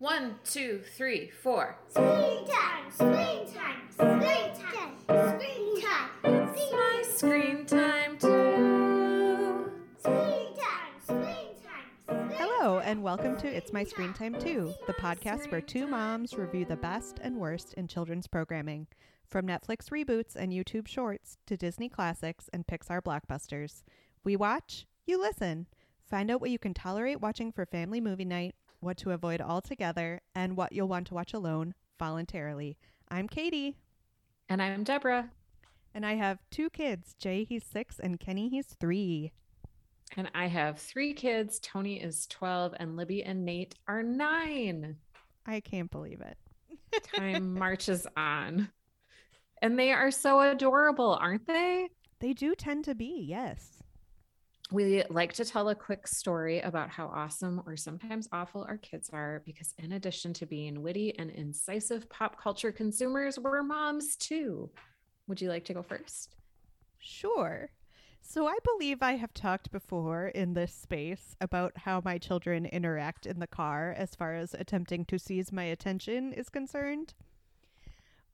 One, two, three, four. Screen time, screen time, screen time, screen time, It's My screen time too. screen time, screen time. Hello, and welcome to It's My Screen Time Too, the podcast where two moms review the best and worst in children's programming. From Netflix reboots and YouTube shorts to Disney classics and Pixar blockbusters. We watch, you listen. Find out what you can tolerate watching for family movie night, what to avoid altogether, and what you'll want to watch alone voluntarily. I'm Katie, And I'm Deborah. and I have two kids. Jay, he's six, and Kenny, he's three. And I have three kids. Tony is 12, and Libby and Nate are nine. I can't believe it. Time marches on. And they are so adorable, aren't they? They do tend to be, yes. We like to tell a quick story about how awesome or sometimes awful our kids are because, in addition to being witty and incisive pop culture consumers, we're moms too. Would you like to go first? Sure. So I believe I have talked before in this space about how my children interact in the car as far as attempting to seize my attention is concerned.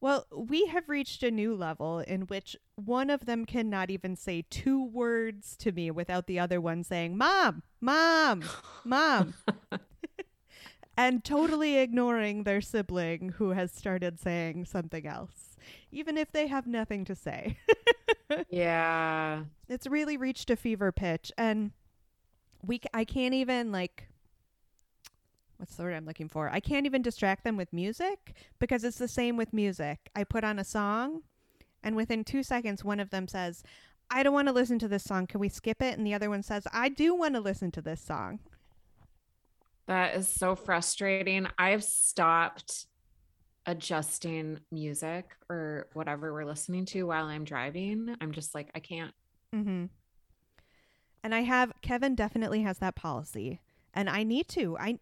Well, we have reached a new level in which one of them cannot even say two words to me without the other one saying, Mom, Mom, Mom. and totally ignoring their sibling who has started saying something else, even if they have nothing to say. Yeah. it's really reached a fever pitch and we, I can't even like what's the word I'm looking for? I can't even distract them with music because it's the same with music. I put on a song and within 2 seconds one of them says, "I don't want to listen to this song. Can we skip it?" And the other one says, "I do want to listen to this song." That is so frustrating. I've stopped adjusting music or whatever we're listening to while I'm driving. I'm just like, I can't. Mhm. And I have Kevin definitely has that policy and I need to. I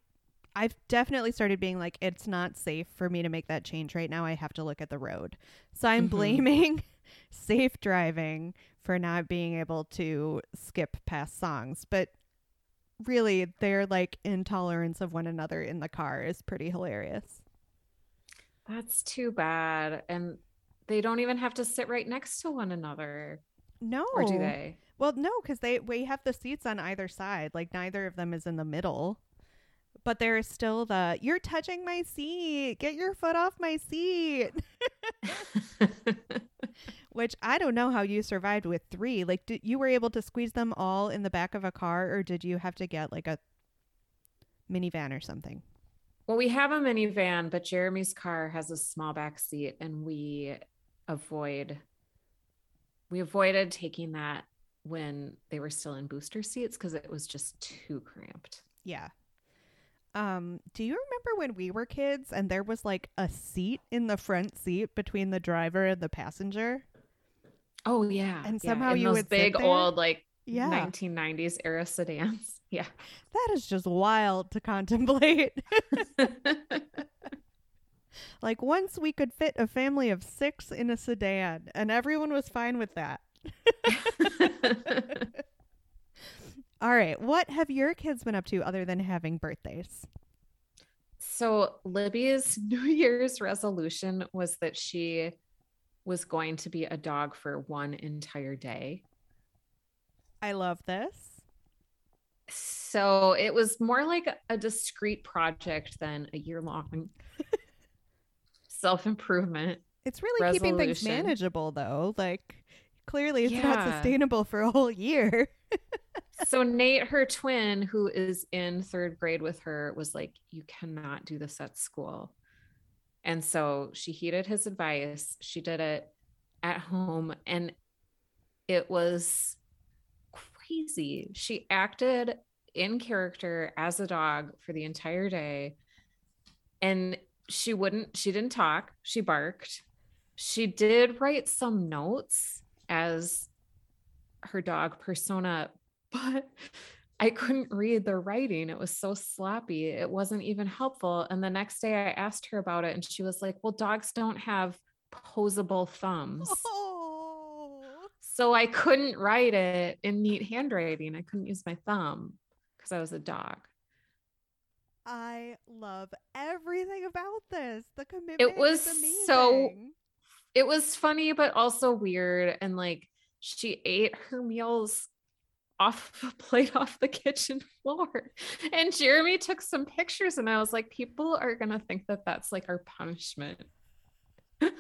I've definitely started being like it's not safe for me to make that change right now. I have to look at the road. So I'm Mhm. blaming safe driving for not being able to skip past songs, but really their like intolerance of one another in the car is pretty hilarious. That's too bad. And they don't even have to sit right next to one another. No. Or do they? Well, no, because they we have the seats on either side. Like neither of them is in the middle. But there is still the you're touching my seat. Get your foot off my seat. Which I don't know how you survived with three. Like, did you were able to squeeze them all in the back of a car, or did you have to get like a minivan or something? well, we have a minivan, but Jeremy's car has a small back seat and we avoid we avoided taking that when they were still in booster seats because it was just too cramped. Yeah. Um, do you remember when we were kids and there was like a seat in the front seat between the driver and the passenger? Oh yeah, And somehow in you those would big old like Yeah. 1990s era sedans. Yeah. That is just wild to contemplate. like once we could fit a family of 6 in a sedan and everyone was fine with that. All right, what have your kids been up to other than having birthdays? so Libby's New Year's resolution was that she was going to be a dog for one entire day. I love this. So it was more like a discrete project than a year long self improvement. It's really keeping things manageable though. Like clearly it's not sustainable for a whole year. So Nate, her twin, who is in third grade with her, was like, You cannot do this at school. And so she heeded his advice. She did it at home and it was crazy. She acted in character as a dog for the entire day. And she wouldn't, she didn't talk, she barked. She did write some notes as her dog persona, but I couldn't read the writing. It was so sloppy. It wasn't even helpful. And the next day I asked her about it and she was like, Well, dogs don't have posable thumbs. Oh. So I couldn't write it in neat handwriting. I couldn't use my thumb because I was a dog. I love everything about this. The commitment It was so-. It was funny, but also weird. And like she ate her meals off a plate off the kitchen floor. And Jeremy took some pictures, and I was like, people are going to think that that's like our punishment.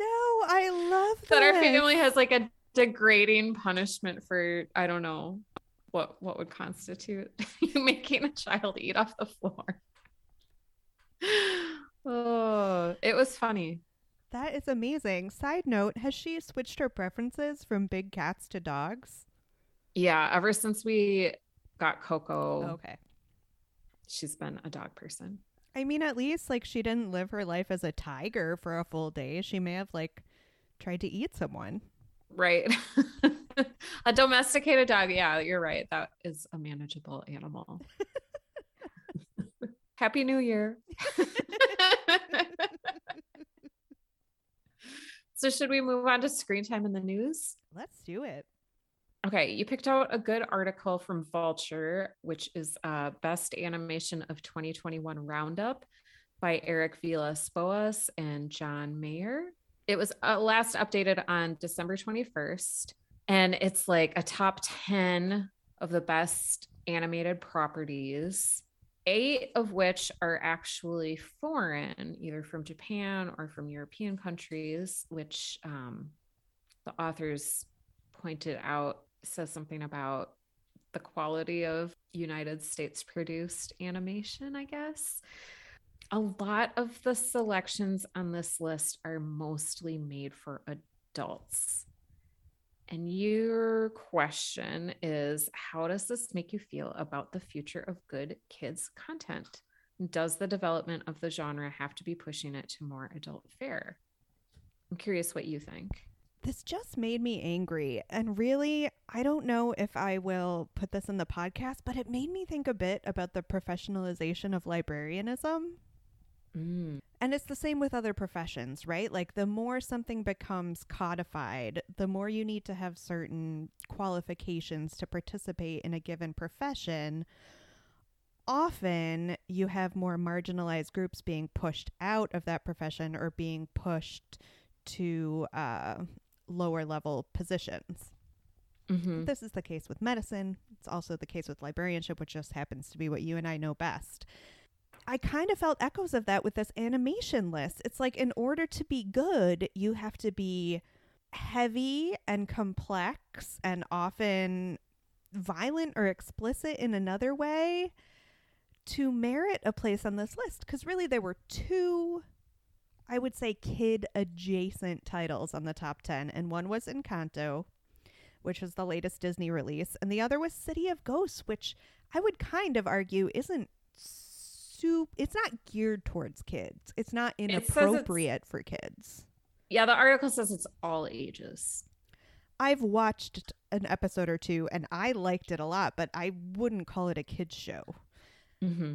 No, I love that our family has like a degrading punishment for I don't know what what would constitute you making a child eat off the floor. Oh, it was funny. That is amazing. Side note, has she switched her preferences from big cats to dogs? Yeah, ever since we got Coco, Okay. she's been a dog person. I mean, at least like she didn't live her life as a tiger for a full day. She may have like tried to eat someone. Right. a domesticated dog. Yeah, you're right. That is a manageable animal. Happy New Year. so, should we move on to screen time in the news? Let's do it. Okay, you picked out a good article from Vulture, which is uh, Best Animation of 2021 Roundup by Eric Vilas-Boas and John Mayer. It was uh, last updated on December 21st, and it's like a top 10 of the best animated properties, eight of which are actually foreign, either from Japan or from European countries, which um, the authors pointed out says something about the quality of United States produced animation, I guess. A lot of the selections on this list are mostly made for adults. And your question is How does this make you feel about the future of good kids' content? Does the development of the genre have to be pushing it to more adult fare? I'm curious what you think. This just made me angry. And really, I don't know if I will put this in the podcast, but it made me think a bit about the professionalization of librarianism. Mm. And it's the same with other professions, right? Like the more something becomes codified, the more you need to have certain qualifications to participate in a given profession. Often you have more marginalized groups being pushed out of that profession or being pushed to uh, lower level positions. Mhm. This is the case with medicine. It's also the case with librarianship, which just happens to be what you and I know best. I kind of felt echoes of that with this animation list. It's like, in order to be good, you have to be heavy and complex and often violent or explicit in another way to merit a place on this list. Because really, there were two, I would say, kid adjacent titles on the top 10, and one was Encanto, which was the latest Disney release, and the other was City of Ghosts, which I would kind of argue isn't soup. It's not geared towards kids. It's not says it's- inappropriate for kids. Yeah, the article says it's all ages. I've watched an episode or two and I liked it a lot, but I wouldn't call it a kids show. Mm-hmm.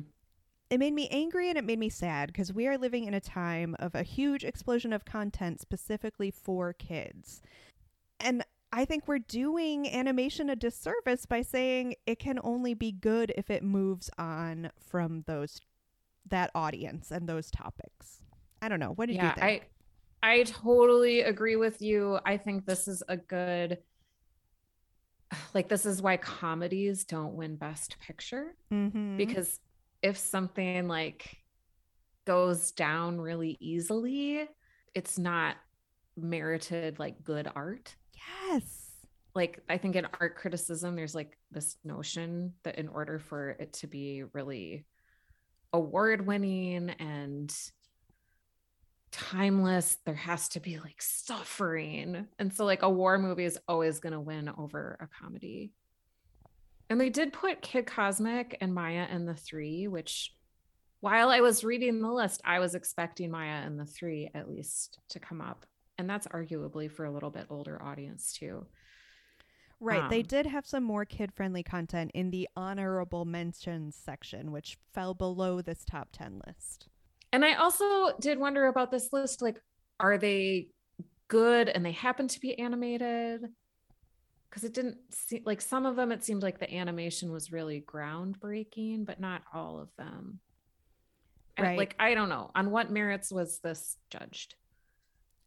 It made me angry and it made me sad because we are living in a time of a huge explosion of content specifically for kids. And I think we're doing animation a disservice by saying it can only be good if it moves on from those that audience and those topics. I don't know. What did Yeah, you think? I I totally agree with you. I think this is a good like this is why comedies don't win best picture mm-hmm. because if something like goes down really easily, it's not merited like good art. yes. like I think in art criticism, there's like this notion that in order for it to be really award winning and timeless, there has to be like suffering. And so, like, a war movie is always going to win over a comedy. And they did put Kid Cosmic and Maya in the three, which while I was reading the list, I was expecting Maya and the three at least to come up. And that's arguably for a little bit older audience too. Right. they Um, did have some more kid friendly content in the honorable mentions section, which fell below this top 10 list. And I also did wonder about this list like, are they good and they happen to be animated? because it didn't seem like some of them it seemed like the animation was really groundbreaking but not all of them And, Right. like i don't know on what merits was this judged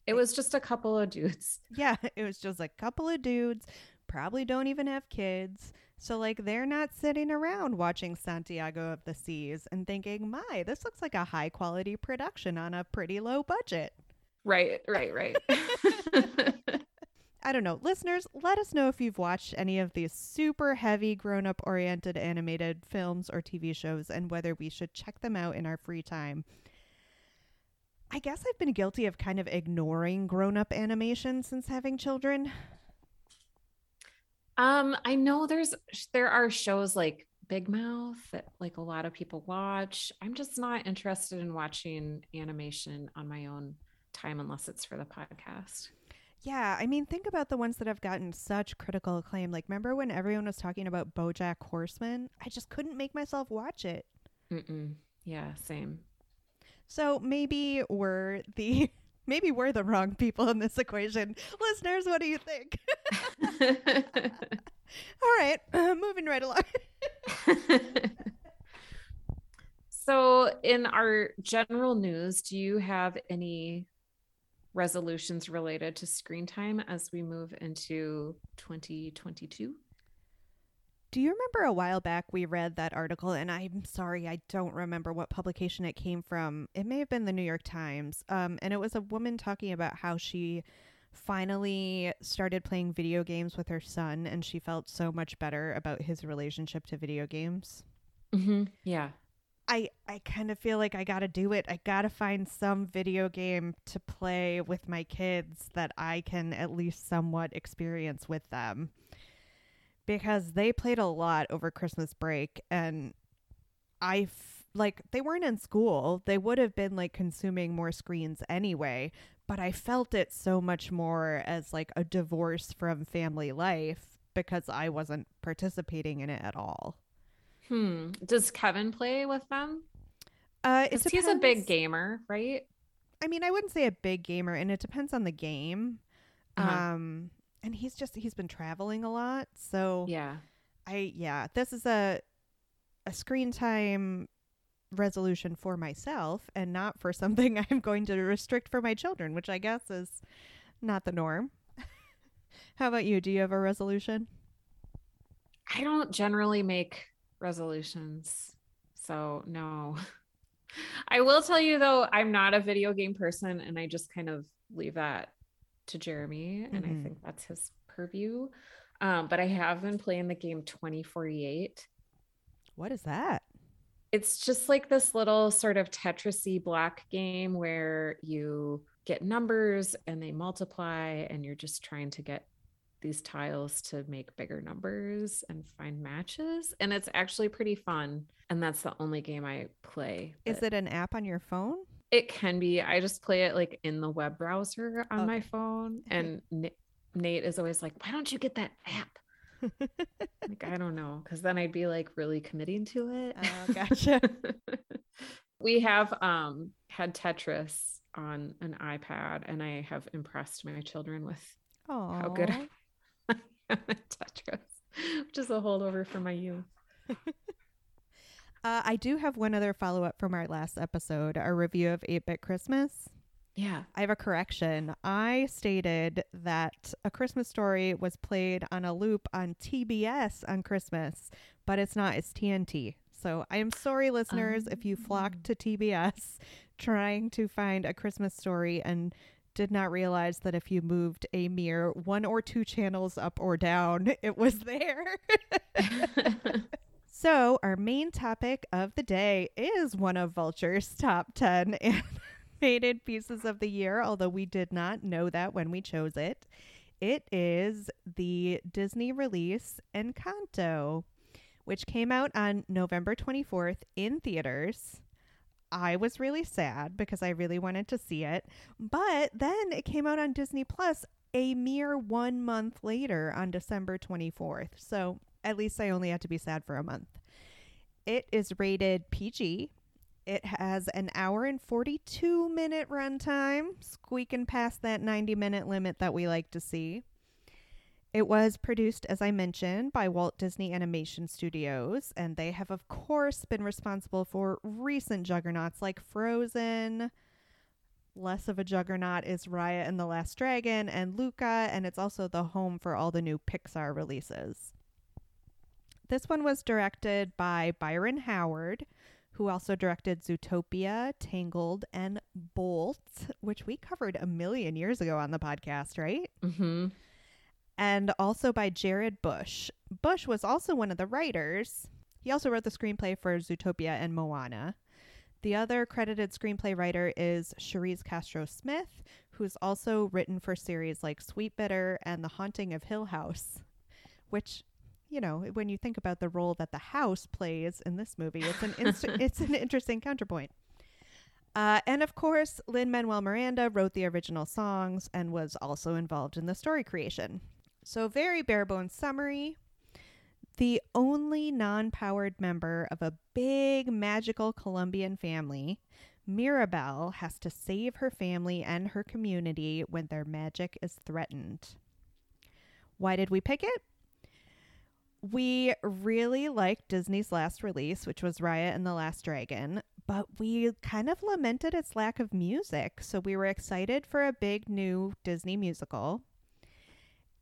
it was just a couple of dudes Yeah, it was just a couple of dudes, probably don't even have kids. So, like, they're not sitting around watching Santiago of the Seas and thinking, my, this looks like a high quality production on a pretty low budget. right right right I don't know. Listeners, let us know if you've watched any of these super heavy grown up oriented animated films or TV shows and whether we should check them out in our free time. I guess I've been guilty of kind of ignoring grown up animation since having children. Um i know there's there are shows like big mouth that like a lot of people watch i'm just not interested in watching animation on my own time unless it's for the podcast Yeah, I mean, think about the ones that have gotten such critical acclaim. Like, remember when everyone was talking about BoJack Horseman? I just couldn't make myself watch it. Mm-mm. yeah same So maybe we're the maybe we're the wrong people in this equation. Listeners, what do you think? All right, uh, moving right along. so, in our general news, do you have any resolutions related to screen time as we move into 2022? Do you remember a while back we read that article? And I'm sorry, I don't remember what publication it came from. It may have been the New York Times. Um, and it was a woman talking about how she finally started playing video games with her son and she felt so much better about his relationship to video games. Mm-hmm. Yeah. I, I kind of feel like I got to do it. I got to find some video game to play with my kids that I can at least somewhat experience with them. Because they played a lot over Christmas break and I f- like they weren't in school. They would have been like consuming more screens anyway, but I felt it so much more as like a divorce from family life because I wasn't participating in it at all. Hmm. Does Kevin play with them? Uh, he's a big gamer, right? I mean, I wouldn't say a big gamer, and it depends on the game. Uh-huh. Um, and he's just he's been traveling a lot, so Yeah. I yeah, this is a a screen time resolution for myself, and not for something I'm going to restrict for my children, which I guess is not the norm. How about you? Do you have a resolution? I don't generally make resolutions. So, no. I will tell you though, I'm not a video game person and I just kind of leave that to Jeremy and Mhm. I think that's his purview. Um, but I have been playing the game 2048. What is that? It's just like this little sort of Tetrisy block game where you get numbers and they multiply and you're just trying to get these tiles to make bigger numbers and find matches and it's actually pretty fun and that's the only game I play. Is it an app on your phone? It can be. I just play it like in the web browser on my phone and N- Nate is always like, "Why don't you get that app?" like I don't know cuz then I'd be like really committing to it. Oh, gotcha. we have um had Tetris on an iPad and I have impressed my children with Oh, how good I am at Tetris, which is a holdover from my youth. Uh, I do have one other follow up from our last episode, our review of 8 Bit Christmas. Yeah. I have a correction. I stated that A Christmas Story was played on a loop on TBS on Christmas, but it's not. It's TNT. So I am sorry, listeners, if you flocked to TBS trying to find A Christmas Story and did not realize that if you moved a mere one or two channels up or down, it was there. So, our main topic of the day is one of Vulture's top 10 animated pieces of the year, although we did not know that when we chose it. It is the Disney release Encanto, which came out on November 24th in theaters. I was really sad because I really wanted to see it, but then it came out on Disney Plus a mere one month later on December 24th. So at least I only had to be sad for a month. It is rated PG. It has an hour and 42 minute runtime, squeaking past that 90 minute limit that we like to see. It was produced, as I mentioned, by Walt Disney Animation Studios, and they have, of course, been responsible for recent juggernauts like Frozen. Less of a juggernaut is Raya and the Last Dragon and Luca, and it's also the home for all the new Pixar releases. This one was directed by Byron Howard, who also directed Zootopia, Tangled, and Bolt, which we covered a million years ago on the podcast, right? Mm-hmm. And also by Jared Bush. Bush was also one of the writers. He also wrote the screenplay for Zootopia and Moana. The other credited screenplay writer is Charise Castro Smith, who's also written for series like Sweetbitter and The Haunting of Hill House, which you know, when you think about the role that the house plays in this movie, it's an inst- it's an interesting counterpoint. Uh, and of course, Lin Manuel Miranda wrote the original songs and was also involved in the story creation. So, very bare bones summary. The only non powered member of a big magical Colombian family, Mirabel has to save her family and her community when their magic is threatened. Why did we pick it? We really liked Disney's last release, which was Raya and the Last Dragon, but we kind of lamented its lack of music. So we were excited for a big new Disney musical.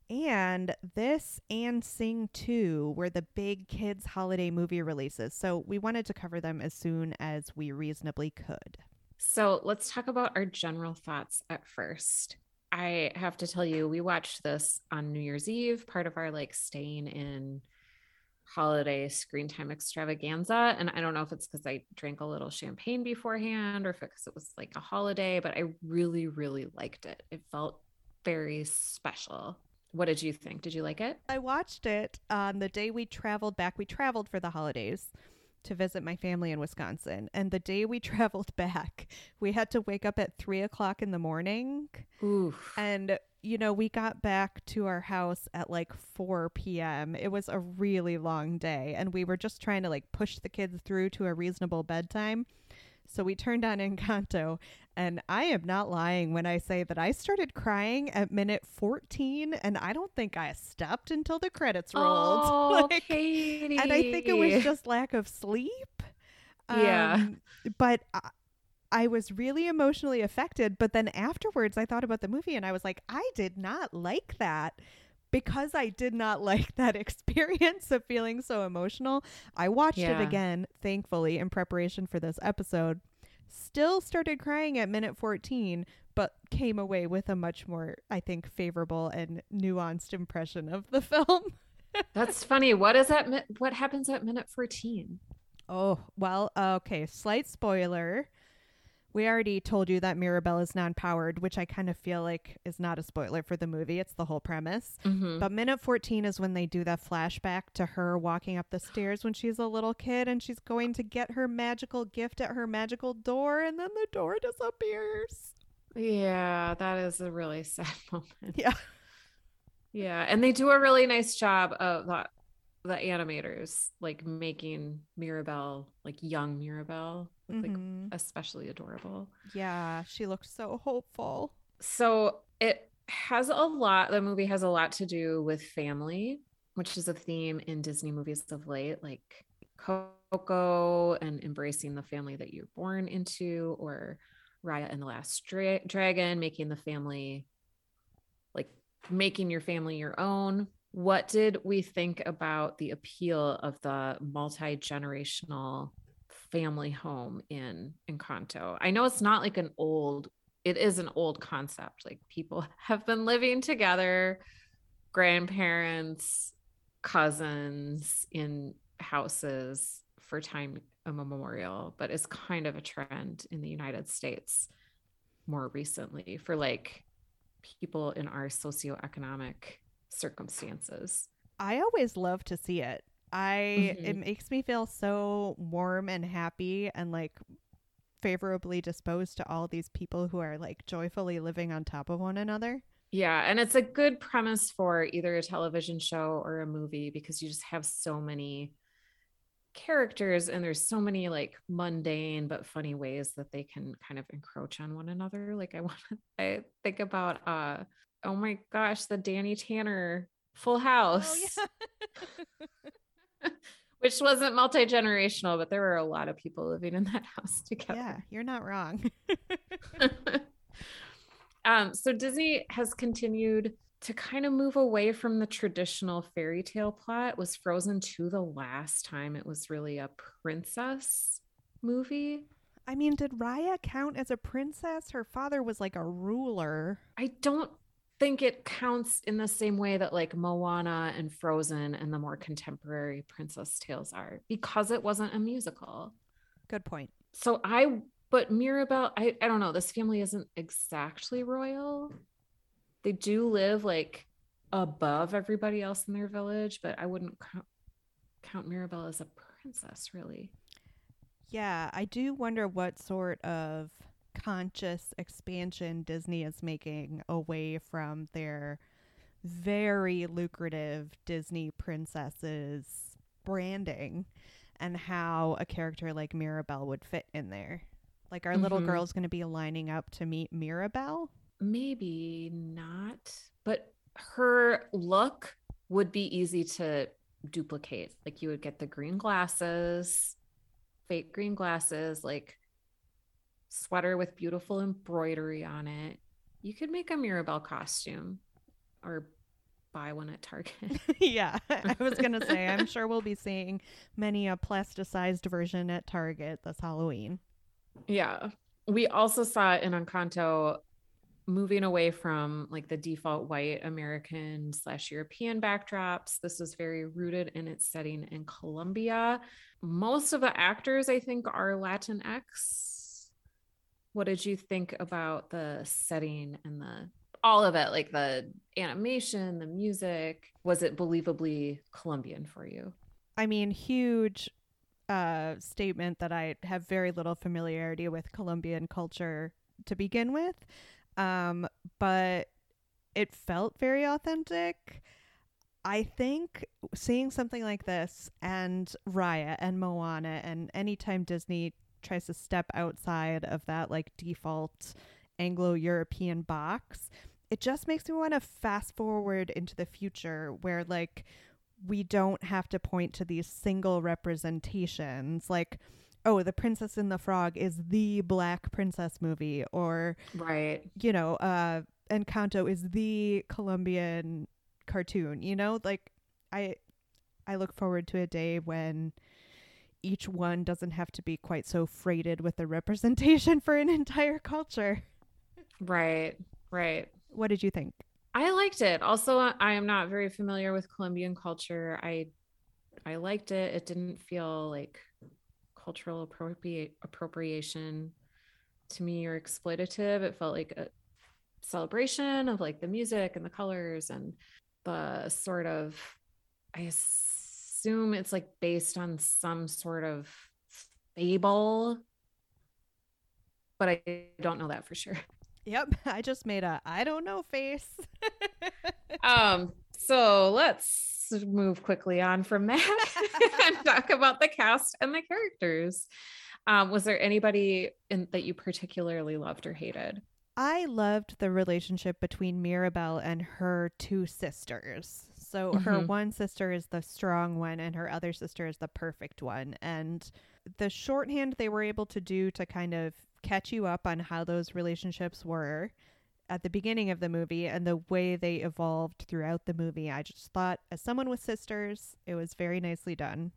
And this and Sing 2 were the big kids' holiday movie releases. So we wanted to cover them as soon as we reasonably could. So let's talk about our general thoughts at first. I have to tell you, we watched this on New Year's Eve, part of our like staying in holiday screen time extravaganza. And I don't know if it's because I drank a little champagne beforehand or if because it was like a holiday, but I really, really liked it. It felt very special. What did you think? Did you like it? I watched it on the day we traveled back. We traveled for the holidays to visit my family in Wisconsin. And the day we traveled back, we had to wake up at three o'clock in the morning. Oof. And, you know, we got back to our house at like 4 p.m. It was a really long day. And we were just trying to like push the kids through to a reasonable bedtime. So we turned on Encanto, and I am not lying when I say that I started crying at minute 14, and I don't think I stopped until the credits rolled. Oh, Like, Katie. and I think it was just lack of sleep. Yeah. Um, but I, I was really emotionally affected. But then afterwards, I thought about the movie and I was like, I did not like that. Because I did not like that experience of feeling so emotional, I watched Yeah. it again, thankfully, in preparation for this episode. Still started crying at minute 14, but came away with a much more, I think, favorable and nuanced impression of the film. That's funny. What is that? What happens at minute 14? Oh, well, uh, okay. Slight spoiler. We already told you that Mirabel is non powered, which I kind of feel like is not a spoiler for the movie. It's the whole premise. Mhm. But minute 14 is when they do that flashback to her walking up the stairs when she's a little kid and she's going to get her magical gift at her magical door, and then the door disappears. Yeah, that is a really sad moment. Yeah. Yeah, and they do a really nice job of the, the animators like making Mirabel like young Mirabel look, like mm-hmm. especially adorable. Yeah, she looked so hopeful. So it has a lot. The movie has a lot to do with family, which is a theme in Disney movies of late, like Coco and embracing the family that you're born into, or Raya and the Last Dra- Dragon, making the family like making your family your own. What did we think about the appeal of the multi generational family home in Encanto? I know it's not like an old, it is an old concept. Like people have been living together, grandparents, cousins in houses for time immemorial, but it's kind of a trend in the United States more recently for like people in our socioeconomic circumstances. I always love to see it. I it Mhm. makes me feel so warm and happy and like favorably disposed to all these people who are like joyfully living on top of one another. Yeah, and it's a good premise for either a television show or a movie because you just have so many characters and there's so many like mundane but funny ways that they can kind of encroach on one another. Like I want to I think about uh oh my gosh, the Danny Tanner Full House, Oh, yeah. which wasn't multi generational, but there were a lot of people living in that house together. yeah, you're not wrong. um, so Disney has continued to kind of move away from the traditional fairy tale plot. Was Frozen 2 the last time it was really a princess movie? I mean, did Raya count as a princess? Her father was like a ruler. I don't think it counts in the same way that like Moana and Frozen and the more contemporary princess tales are because it wasn't a musical. Good point. So I but Mirabel, I, I don't know, this family isn't exactly royal. They do live like above everybody else in their village, but I wouldn't count, count Mirabel as a princess really. Yeah, I do wonder what sort of conscious expansion Disney is making away from their very lucrative Disney princesses branding and how a character like Mirabel would fit in there. Like, our little Mhm. girl's going to be lining up to meet Mirabel. Maybe not, but her look would be easy to duplicate. Like you would get the green glasses, fake green glasses, like sweater with beautiful embroidery on it. You could make a Mirabel costume or buy one at Target. yeah, I was going to say, I'm sure we'll be seeing many a plasticized version at Target this Halloween. Yeah. We also saw in Encanto moving away from like the default white American slash European backdrops. This is very rooted in its setting in Colombia. Most of the actors, I think, are Latinx. What did you think about the setting and the all of it, like the animation, the music? Was it believably Colombian for you? I mean, huge uh, statement that I have very little familiarity with Colombian culture to begin with, um, but it felt very authentic. I think seeing something like this and Raya and Moana and anytime Disney tries to step outside of that like default Anglo-European box, it just makes me want to fast forward into the future where like we don't have to point to these single representations like oh the princess and the frog is the black princess movie or Right. you know uh encanto is the colombian cartoon you know like i i look forward to a day when each one doesn't have to be quite so freighted with the representation for an entire culture Right. Right. what did you think I liked it. Also, I am not very familiar with Colombian culture. I I liked it. It didn't feel like cultural appropria- appropriation to me or exploitative. It felt like a celebration of like the music and the colors and the sort of I assume it's like based on some sort of fable, but I don't know that for sure. yep. I just made a i don't know face. Um so let's move quickly on from that and talk about the cast and the characters. Um was there anybody in that you particularly loved or hated? I loved the relationship between Mirabel and her two sisters. So her Mhm. one sister is the strong one and her other sister is the perfect one. And the shorthand they were able to do to kind of catch you up on how those relationships were at the beginning of the movie and the way they evolved throughout the movie. I just thought as someone with sisters, it was very nicely done.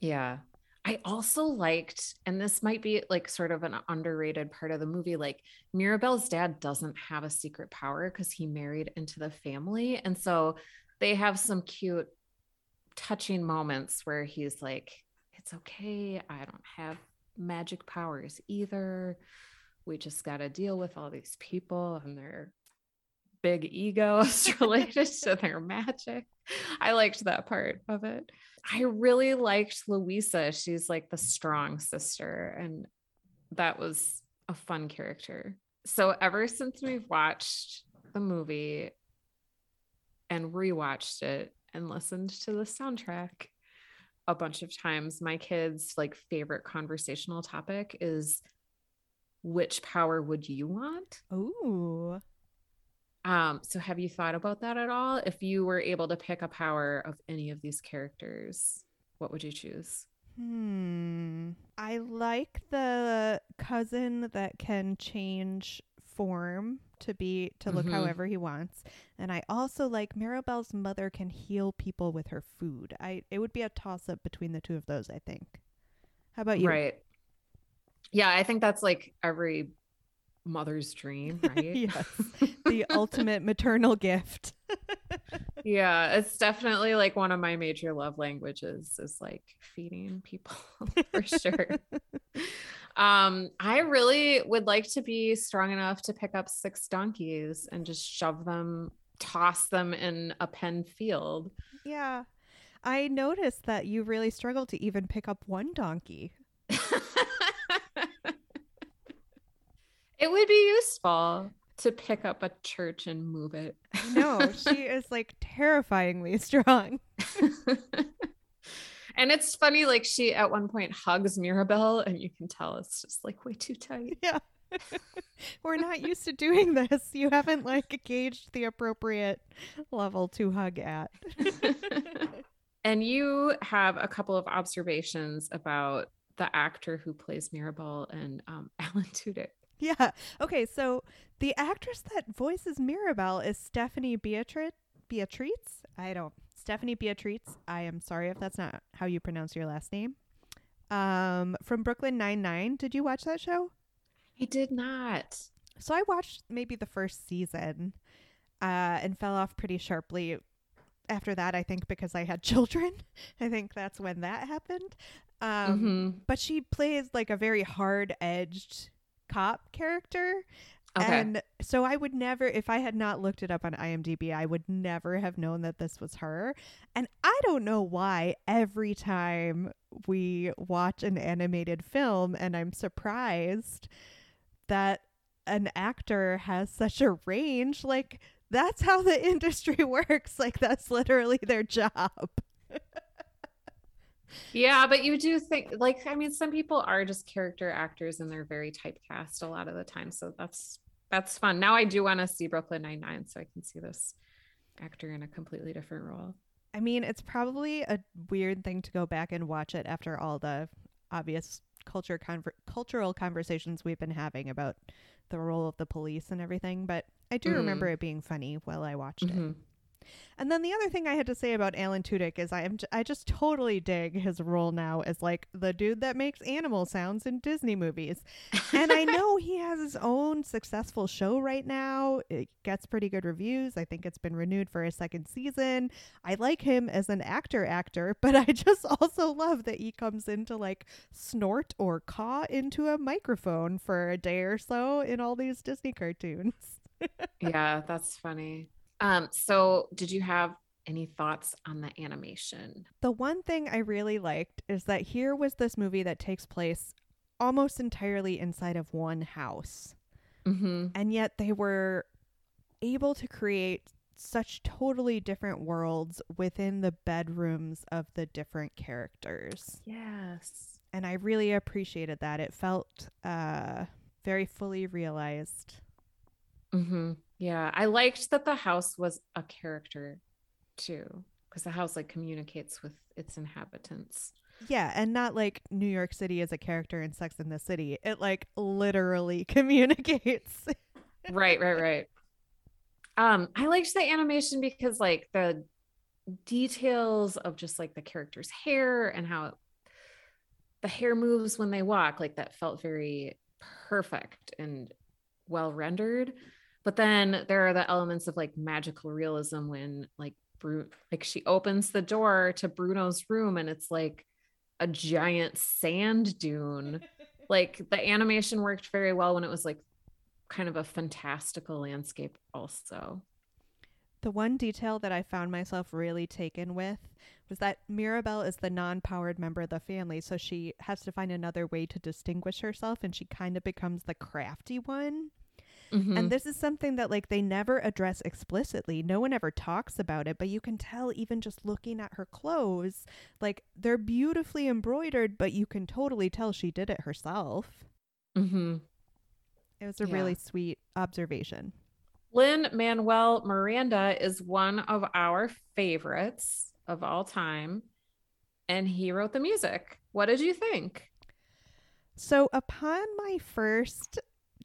yeah i also liked and this might be like sort of an underrated part of the movie like mirabel's dad doesn't have a secret power because he married into the family and so they have some cute touching moments where he's like it's okay i don't have magic powers either we just got to deal with all these people and their big egos related to their magic i liked that part of it I really liked Luisa. She's like the strong sister, and that was a fun character. So, ever since we've watched the movie and rewatched it and listened to the soundtrack a bunch of times, my kids' like favorite conversational topic is which power would you want? Ooh. Um, so have you thought about that at all? If you were able to pick a power of any of these characters, what would you choose? Hmm. I like the cousin that can change form to be to look Mhm. however he wants. And I also like Mirabel's mother can heal people with her food. I it would be a toss up between the two of those, I think. How about you? Right. Yeah, I think that's like every mother's dream, right? yes. The ultimate maternal gift. yeah, it's definitely like one of my major love languages is like feeding people for sure. Um, I really would like to be strong enough to pick up six donkeys and just shove them, toss them in a pen field. Yeah. I noticed that you really struggled to even pick up one donkey. It would be useful to pick up a church and move it. No, she is like terrifyingly strong. and it's funny, like she at one point hugs Mirabel, and you can tell it's just like way too tight. Yeah. We're not used to doing this. You haven't like gauged the appropriate level to hug at. and you have a couple of observations about the actor who plays Mirabel and um, Alan Tudyk. Yeah. Okay, so the actress that voices Mirabel is Stephanie Beatrice. Beatrice? I don't. Stephanie Beatrice. I am sorry if that's not how you pronounce your last name. Um, from Brooklyn Nine Nine. Did you watch that show? I did not. So I watched maybe the first season, uh, and fell off pretty sharply. After that, I think because I had children. I think that's when that happened. Um, Mhm. but she plays like a very hard edged cop character. Okay. And so I would never, if I had not looked it up on IMDb, I would never have known that this was her. And I don't know why every time we watch an animated film and I'm surprised that an actor has such a range, like that's how the industry works. Like that's literally their job. Yeah, but you do think like I mean some people are just character actors and they're very typecast a lot of the time. So that's that's fun. Now I do want to see Brooklyn Nine Nine so I can see this actor in a completely different role. I mean, it's probably a weird thing to go back and watch it after all the obvious culture conver- cultural conversations we've been having about the role of the police and everything, but I do Mhm. remember it being funny while I watched it. And then the other thing I had to say about Alan Tudyk is I am I just totally dig his role now as like the dude that makes animal sounds in Disney movies. And I know he has his own successful show right now. It gets pretty good reviews. I think it's been renewed for a second season. I like him as an actor actor, but I just also love that he comes in to like snort or caw into a microphone for a day or so in all these Disney cartoons. yeah, that's funny. Um, so did you have any thoughts on the animation? The one thing I really liked is that here was this movie that takes place almost entirely inside of one house. Mm-hmm. And yet they were able to create such totally different worlds within the bedrooms of the different characters. Yes. And I really appreciated that. It felt uh, very fully realized. Mm-hmm. Yeah, I liked that the house was a character too, because the house like communicates with its inhabitants. Yeah, and not like New York City as a character in Sex in the City. It like literally communicates. right, right, right. Um, I liked the animation because like the details of just like the character's hair and how the hair moves when they walk, like that felt very perfect and well rendered. But then there are the elements of like magical realism when like Bru- like she opens the door to Bruno's room and it's like a giant sand dune. like the animation worked very well when it was like kind of a fantastical landscape also. The one detail that I found myself really taken with was that Mirabel is the non powered member of the family, so she has to find another way to distinguish herself and she kind of becomes the crafty one. Mhm. And this is something that like they never address explicitly. No one ever talks about it, but you can tell even just looking at her clothes, like they're beautifully embroidered, but you can totally tell she did it herself. Mhm. It was a Yeah. really sweet observation. Lin Manuel Miranda is one of our favorites of all time, and he wrote the music. What did you think? So, upon my first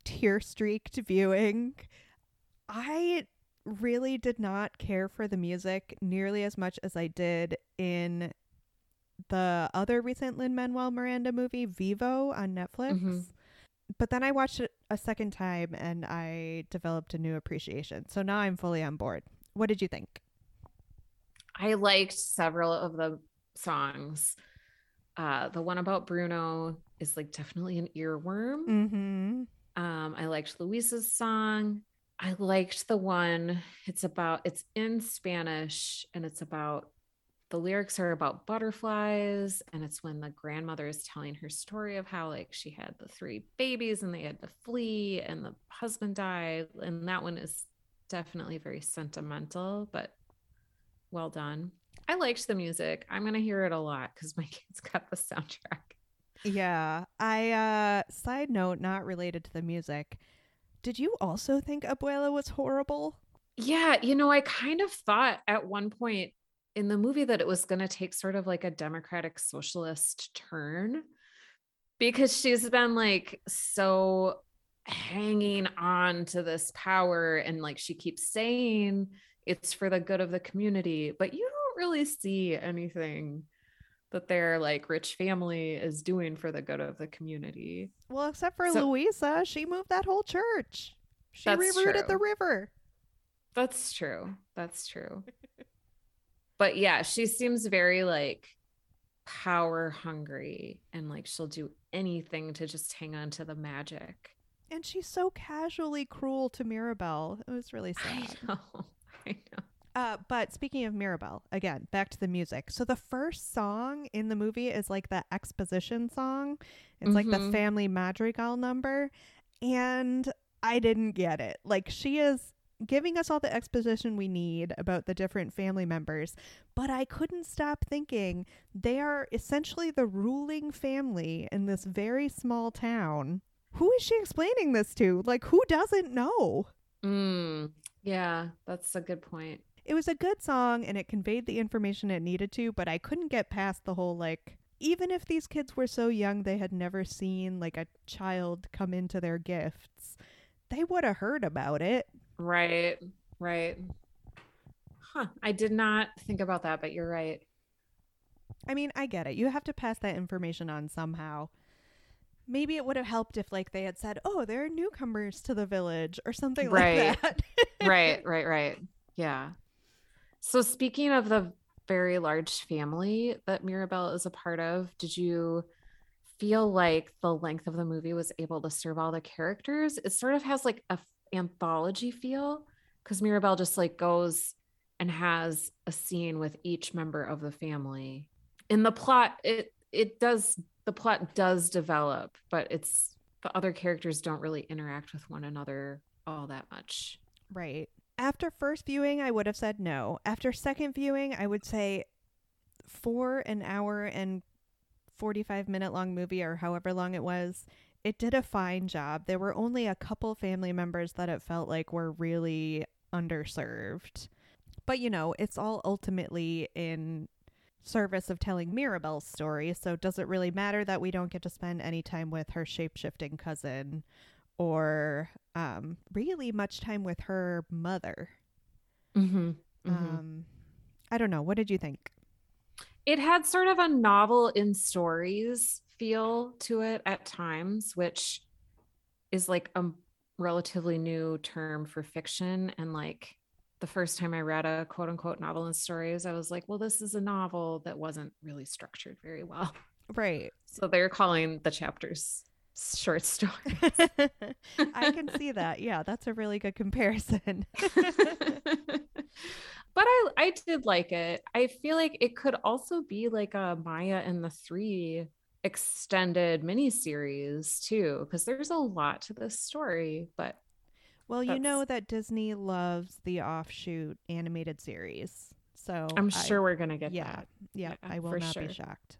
tear streaked viewing, I really did not care for the music nearly as much as I did in the other recent Lin Manuel Miranda movie, Vivo, on Netflix. Mhm. But then I watched it a second time and I developed a new appreciation. So now I'm fully on board. What did you think? I liked several of the songs. Uh, the one about Bruno is like definitely an earworm. Mm-hmm. Um, I liked Luisa's song. I liked the one, it's about, it's in Spanish and it's about, the lyrics are about butterflies. And it's when the grandmother is telling her story of how, like, she had the three babies and they had to flee and the husband died. And that one is definitely very sentimental, but well done. I liked the music. I'm going to hear it a lot because my kids got the soundtrack. Yeah. I uh side note not related to the music. Did you also think Abuela was horrible? Yeah, you know, I kind of thought at one point in the movie that it was going to take sort of like a democratic socialist turn because she's been like so hanging on to this power and like she keeps saying it's for the good of the community, but you don't really see anything that their like rich family is doing for the good of the community. Well, except for So- Luisa, she moved that whole church. She rerouted the river. That's true. That's true. but yeah, she seems very like power hungry and like she'll do anything to just hang on to the magic. And she's so casually cruel to Mirabel. It was really sad. I know. I know. Uh, but speaking of Mirabel, again, back to the music. So the first song in the movie is like the exposition song. It's like the Mhm. family madrigal number. And I didn't get it. Like she is giving us all the exposition we need about the different family members, but I couldn't stop thinking they are essentially the ruling family in this very small town. Who is she explaining this to? Like who doesn't know? Mm, yeah, that's a good point. It was a good song and it conveyed the information it needed to, but I couldn't get past the whole like even if these kids were so young they had never seen like a child come into their gifts, they would have heard about it. Right. Right. Huh. I did not think about that, but you're right. I mean, I get it. You have to pass that information on somehow. Maybe it would have helped if like they had said, "Oh, there are newcomers to the village" or something Right. like that. right, right, right. Yeah. So speaking of the very large family that Mirabel is a part of, did you feel like the length of the movie was able to serve all the characters? It sort of has like a anthology feel because Mirabel just like goes and has a scene with each member of the family. In the plot, it it does the plot does develop, but it's the other characters don't really interact with one another all that much. Right. After first viewing, I would have said no. After second viewing, I would say for an hour and 45 minute long movie or however long it was, it did a fine job. There were only a couple family members that it felt like were really underserved. But you know, it's all ultimately in service of telling Mirabel's story, so does it really matter that we don't get to spend any time with her shape-shifting cousin or um really much time with her mother? Mm-hmm. Um I don't know. What did you think? it had sort of a novel in stories feel to it at times, which is like a relatively new term for fiction. And like the first time I read a quote unquote novel in stories, I was like, well, this is a novel that wasn't really structured very well. Right. So they're calling the chapters short stories. I can see that. Yeah, that's a really good comparison. but I I did like it. I feel like it could also be like a Maya and the Three extended miniseries too, because there's a lot to this story. But Well, you know that Disney loves the offshoot animated series. So I'm I- sure we're gonna get yeah, that. yeah, Yeah, I will not be shocked.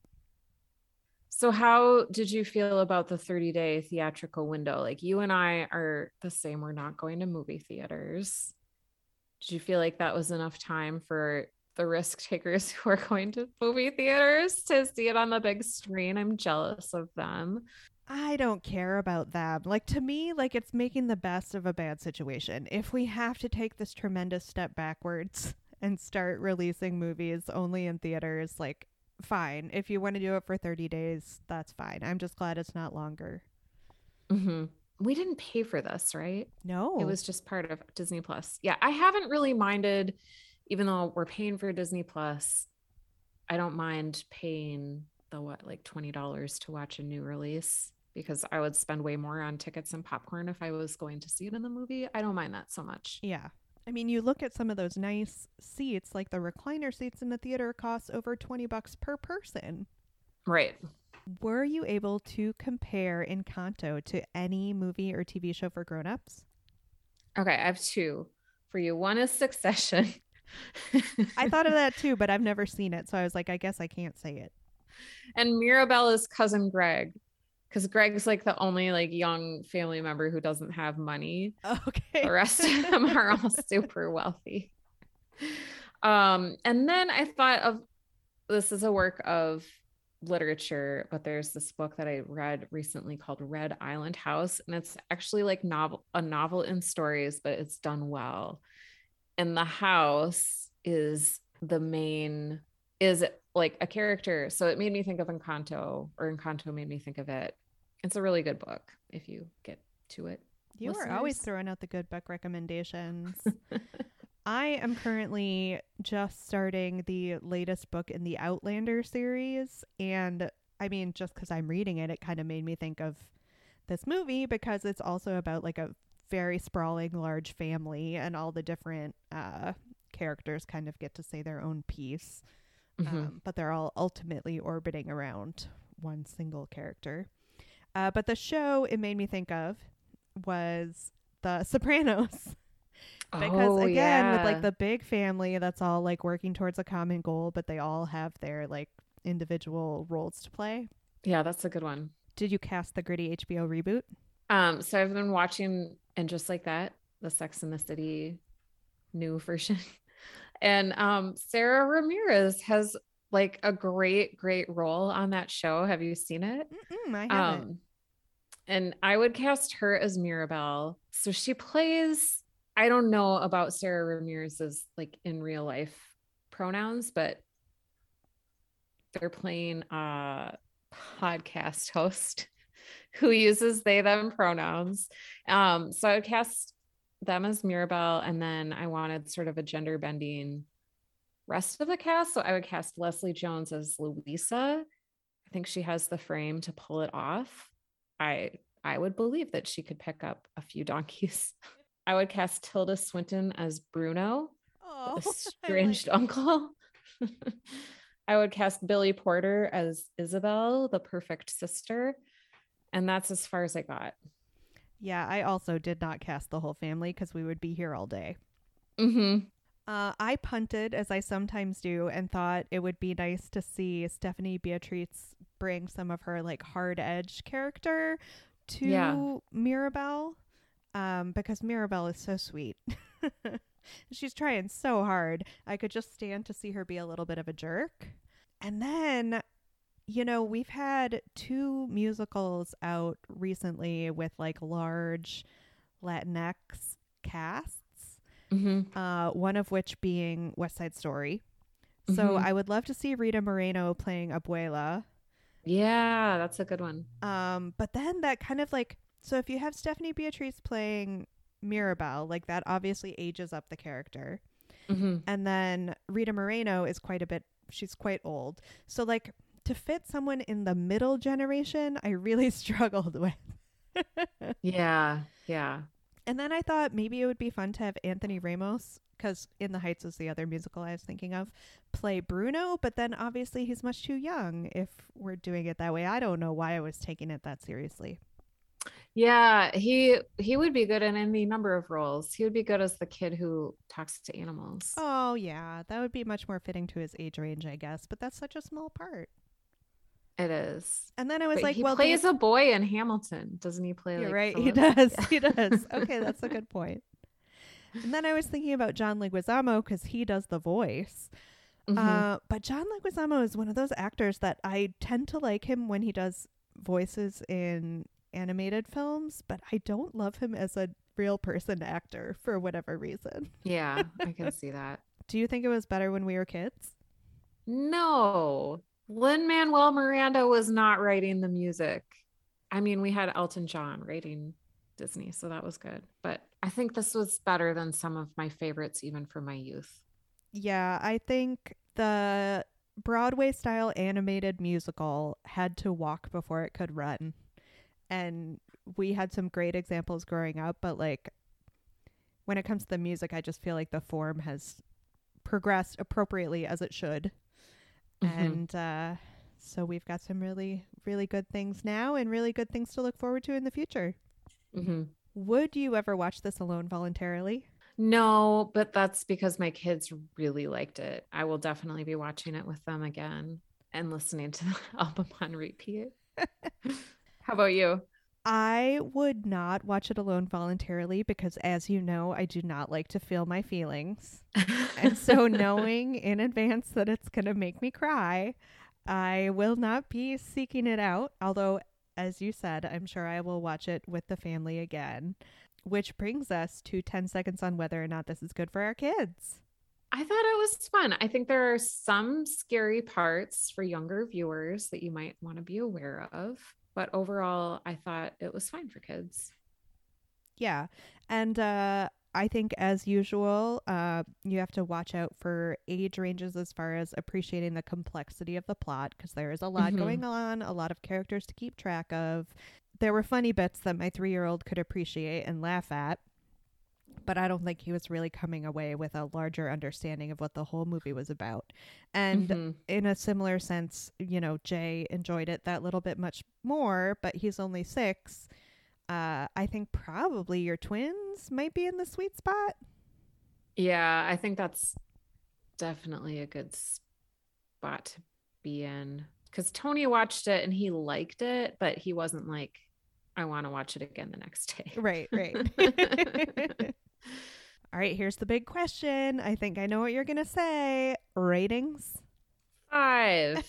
So how did you feel about the 30 day theatrical window? Like you and I are the same. We're not going to movie theaters. Did you feel like that was enough time for the risk takers who are going to movie theaters to see it on the big screen? I'm jealous of them. I don't care about them. Like to me, like it's making the best of a bad situation. If we have to take this tremendous step backwards and start releasing movies only in theaters, like fine. If you want to do it for 30 days, that's fine. I'm just glad it's not longer. Mm-hmm. We didn't pay for this, right? No. It was just part of Disney Plus. Yeah, I haven't really minded, even though we're paying for Disney Plus. I don't mind paying the what, like twenty dollars to watch a new release because I would spend way more on tickets and popcorn if I was going to see it in the movie. I don't mind that so much. Yeah. I mean, you look at some of those nice seats, like the recliner seats in the theater cost over 20 bucks per person. Right. Were you able to compare Encanto to any movie or TV show for grown-ups? Okay, I have two for you. One is Succession. I thought of that too, but I've never seen it, so I was like, I guess I can't say it. And Mirabel is cousin Greg because Greg's like the only like young family member who doesn't have money. Okay. The rest of them are all super wealthy. Um, and then I thought of this is a work of literature, but there's this book that I read recently called Red Island House, and it's actually like novel a novel in stories, but it's done well. And the house is the main is like a character. So it made me think of Encanto, or Encanto made me think of it. It's a really good book if you get to it. You are always throwing out the good book recommendations. I am currently just starting the latest book in the Outlander series. And I mean, just because I'm reading it, it kind of made me think of this movie because it's also about like a very sprawling, large family, and all the different uh, characters kind of get to say their own piece. Mhm. Um, but they're all ultimately orbiting around one single character. Uh, but the show it made me think of was The Sopranos. because Oh, again with like the big family that's all like working towards a common goal but they all have their like individual roles to play yeah, that's a good one. did you cast the gritty hbo reboot Um, so I've been watching and just like that, the Sex and the City new version. And um Sara Ramirez has like a great, great role on that show. Have you seen it? Mm-mm, i haven't Um and I would cast her as Mirabel. So she plays, I don't know about Sara Ramirez's like in real life pronouns, but they're playing a podcast host who uses they them pronouns. Um, so I would cast them as Mirabel, and then I wanted sort of a gender bending rest of the cast. So I would cast Leslie Jones as Luisa. I think she has the frame to pull it off. I I would believe that she could pick up a few donkeys. I would cast Tilda Swinton as Bruno, oh the estranged uncle. I would cast Billy Porter as Isabel, the perfect sister. And that's as far as I got. yeah i also did not cast the whole family because we would be here all day Mm-hmm. Uh, i punted as i sometimes do and thought it would be nice to see stephanie beatrice bring some of her like hard edge character to Yeah. mirabel um, because mirabel is so sweet. She's trying so hard. I could just stand to see her be a little bit of a jerk. And then you know we've had two musicals out recently with like large latinx casts Mm-hmm. uh, one of which being West Side Story. So Mhm. I would love to see Rita Moreno playing Abuela. Yeah, that's a good one. Um, but then that kind of like so if you have Stephanie Beatrice playing Mirabel, like that obviously ages up the character. Mm-hmm. And then Rita Moreno is quite a bit she's quite old. So like to fit someone in the middle generation, I really struggled with. Yeah, yeah. And then I thought maybe it would be fun to have Anthony Ramos, because In the Heights was the other musical I was thinking of, play Bruno, but then obviously he's much too young if we're doing it that way. I don't know why I was taking it that seriously. Yeah, he he would be good in any number of roles. He would be good as the kid who talks to animals. Oh, yeah, that would be much more fitting to his age range, I guess, but that's such a small part. It is. And then I was But like, he well, plays a boy in Hamilton, doesn't he? Play You're like right. He does. Yeah. He does. Okay, that's a good point. And then I was thinking about John Leguizamo because he does the voice. Mhm. Uh, but John Leguizamo is one of those actors that I tend to like him when he does voices in animated films, but I don't love him as a real person actor for whatever reason. yeah, I can see that. Do you think it was better when we were kids? No, Lin Manuel Miranda was not writing the music. I mean, we had Elton John writing Disney, so that was good. But I think this was better than some of my favorites, even for my youth. Yeah, I think the Broadway style animated musical had to walk before it could run. And we had some great examples growing up, but like when it comes to the music, I just feel like the form has progressed appropriately as it should. Mhm. And uh so we've got some really really good things now and really good things to look forward to in the future. Mhm. Would you ever watch this alone voluntarily? No, but that's because my kids really liked it. I will definitely be watching it with them again and listening to the album on repeat. How about you? I would not watch it alone voluntarily because, as you know, I do not like to feel my feelings. And so, knowing in advance that it's going to make me cry, I will not be seeking it out. Although, as you said, I'm sure I will watch it with the family again. Which brings us to 10 seconds on whether or not this is good for our kids. I thought it was fun. I think there are some scary parts for younger viewers that you might want to be aware of. But overall, I thought it was fine for kids. Yeah. And uh, I think, as usual, uh, you have to watch out for age ranges as far as appreciating the complexity of the plot because there is a lot Mhm. going on, a lot of characters to keep track of. There were funny bits that my three year old could appreciate and laugh at. But I don't think he was really coming away with a larger understanding of what the whole movie was about. And Mhm. in a similar sense, you know, Jay enjoyed it that little bit much more, but he's only six. Uh, I think probably your twins might be in the sweet spot. yeah, I think that's definitely a good spot to be in. Because Tony watched it and he liked it, but he wasn't like, I want to watch it again the next day. Right, right. All right, here's the big question. I think I know what you're going to say. Ratings? Five.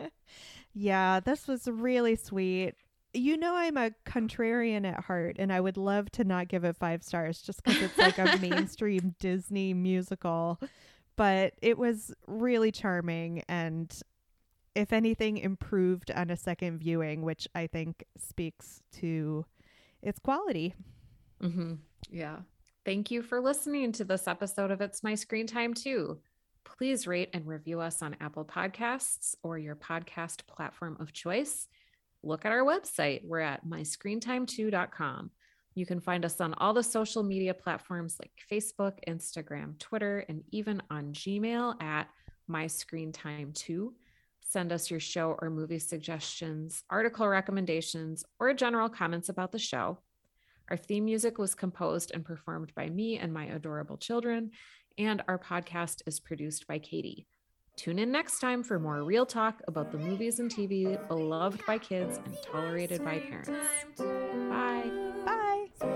yeah, this was really sweet. You know, I'm a contrarian at heart, and I would love to not give it five stars just because it's like a mainstream Disney musical. But it was really charming, and if anything, improved on a second viewing, which I think speaks to its quality. hmm Yeah. Thank you for listening to this episode of It's My Screen Time Too. Please rate and review us on Apple Podcasts or your podcast platform of choice. Look at our website. We're at myscreentime2.com. You can find us on all the social media platforms like Facebook, Instagram, Twitter, and even on Gmail at myscreentime2. Send us your show or movie suggestions, article recommendations, or general comments about the show. Our theme music was composed and performed by me and my adorable children, and our podcast is produced by Katie. Tune in next time for more real talk about the movies and TV beloved by kids and tolerated by parents. Bye bye.